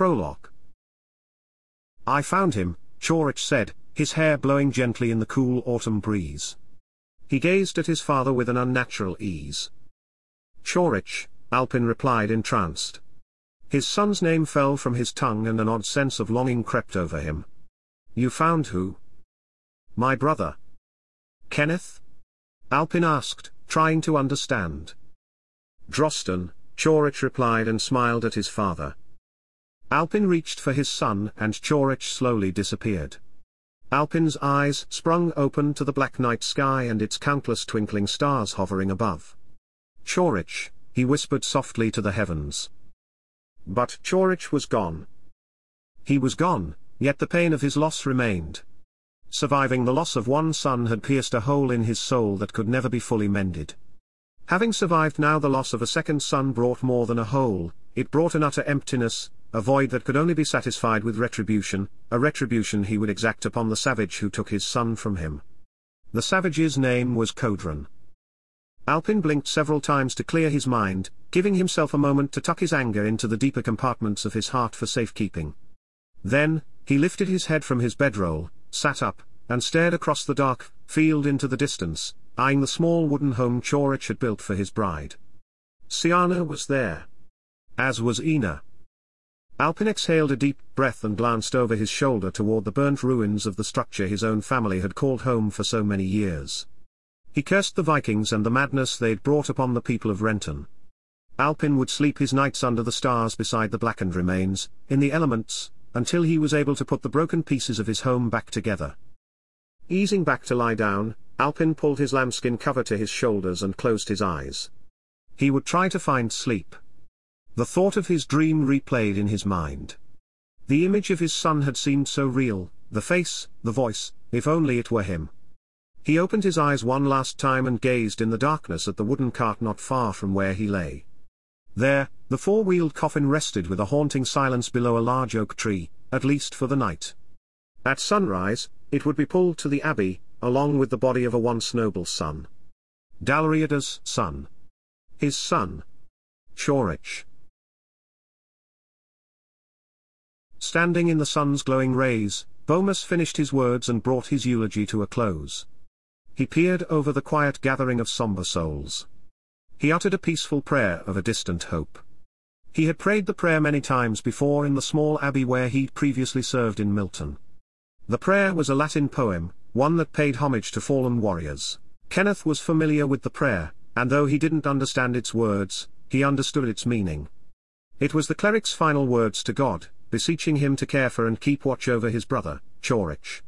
Prologue I found him, Chorich said, his hair blowing gently in the cool autumn breeze. He gazed at his father with an unnatural ease. Chorich, Alpin replied entranced. His son's name fell from his tongue and an odd sense of longing crept over him. You found who? My brother. Kenneth? Alpin asked, trying to understand. Drosten, Chorich replied and smiled at his father. Alpin reached for his son and Chorich slowly disappeared. Alpin's eyes sprung open to the black night sky and its countless twinkling stars hovering above. Chorich, he whispered softly to the heavens. But Chorich was gone. He was gone, yet the pain of his loss remained. Surviving the loss of one son had pierced a hole in his soul that could never be fully mended. Having survived now the loss of a second son brought more than a hole, it brought an utter emptiness, a void that could only be satisfied with retribution, a retribution he would exact upon the savage who took his son from him. The savage's name was Kodran. Alpin blinked several times to clear his mind, giving himself a moment to tuck his anger into the deeper compartments of his heart for safekeeping. Then, he lifted his head from his bedroll, sat up, and stared across the dark field into the distance, eyeing the small wooden home Chorich had built for his bride. Siana was there. As was Ina. Alpin exhaled a deep breath and glanced over his shoulder toward the burnt ruins of the structure his own family had called home for so many years. He cursed the Vikings and the madness they'd brought upon the people of Renton. Alpin would sleep his nights under the stars beside the blackened remains, in the elements, until he was able to put the broken pieces of his home back together. Easing back to lie down, Alpin pulled his lambskin cover to his shoulders and closed his eyes. He would try to find sleep. The thought of his dream replayed in his mind. The image of his son had seemed so real, the face, the voice, if only it were him. He opened his eyes one last time and gazed in the darkness at the wooden cart not far from where he lay. There, the four-wheeled coffin rested with a haunting silence below a large oak tree, at least for the night. At sunrise, it would be pulled to the abbey, along with the body of a once noble son. Dalriada's son. His son. Chorich. Standing in the sun's glowing rays, Bomas finished his words and brought his eulogy to a close. He peered over the quiet gathering of somber souls. He uttered a peaceful prayer of a distant hope. He had prayed the prayer many times before in the small abbey where he'd previously served in Milton. The prayer was a Latin poem, one that paid homage to fallen warriors. Kenneth was familiar with the prayer, and though he didn't understand its words, he understood its meaning. It was the cleric's final words to God, beseeching him to care for and keep watch over his brother, Chorich.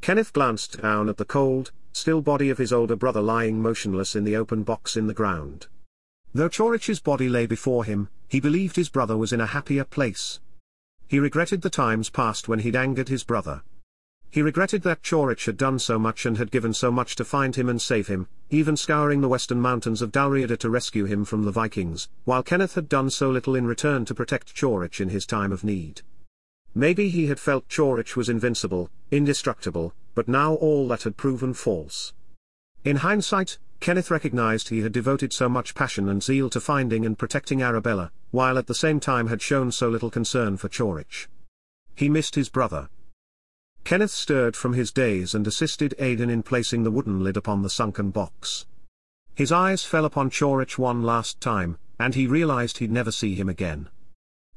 Kenneth glanced down at the cold, still body of his older brother lying motionless in the open box in the ground. Though Chorich's body lay before him, he believed his brother was in a happier place. He regretted the times past when he'd angered his brother. He regretted that Chorich had done so much and had given so much to find him and save him, even scouring the western mountains of Dalriada to rescue him from the Vikings, while Kenneth had done so little in return to protect Chorich in his time of need. Maybe he had felt Chorich was invincible, indestructible, but now all that had proven false. In hindsight, Kenneth recognized he had devoted so much passion and zeal to finding and protecting Arabella, while at the same time had shown so little concern for Chorich. He missed his brother, Kenneth stirred from his daze and assisted Aidan in placing the wooden lid upon the sunken box. His eyes fell upon Chorich one last time, and he realized he'd never see him again.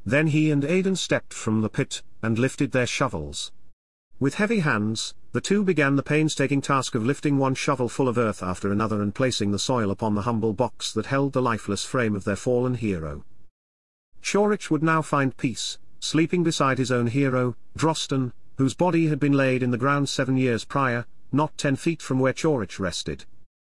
Then he and Aidan stepped from the pit, and lifted their shovels. With heavy hands, the two began the painstaking task of lifting one shovel full of earth after another and placing the soil upon the humble box that held the lifeless frame of their fallen hero. Chorich would now find peace, sleeping beside his own hero, Drosten, whose body had been laid in the ground seven years prior, not ten feet from where Chorich rested.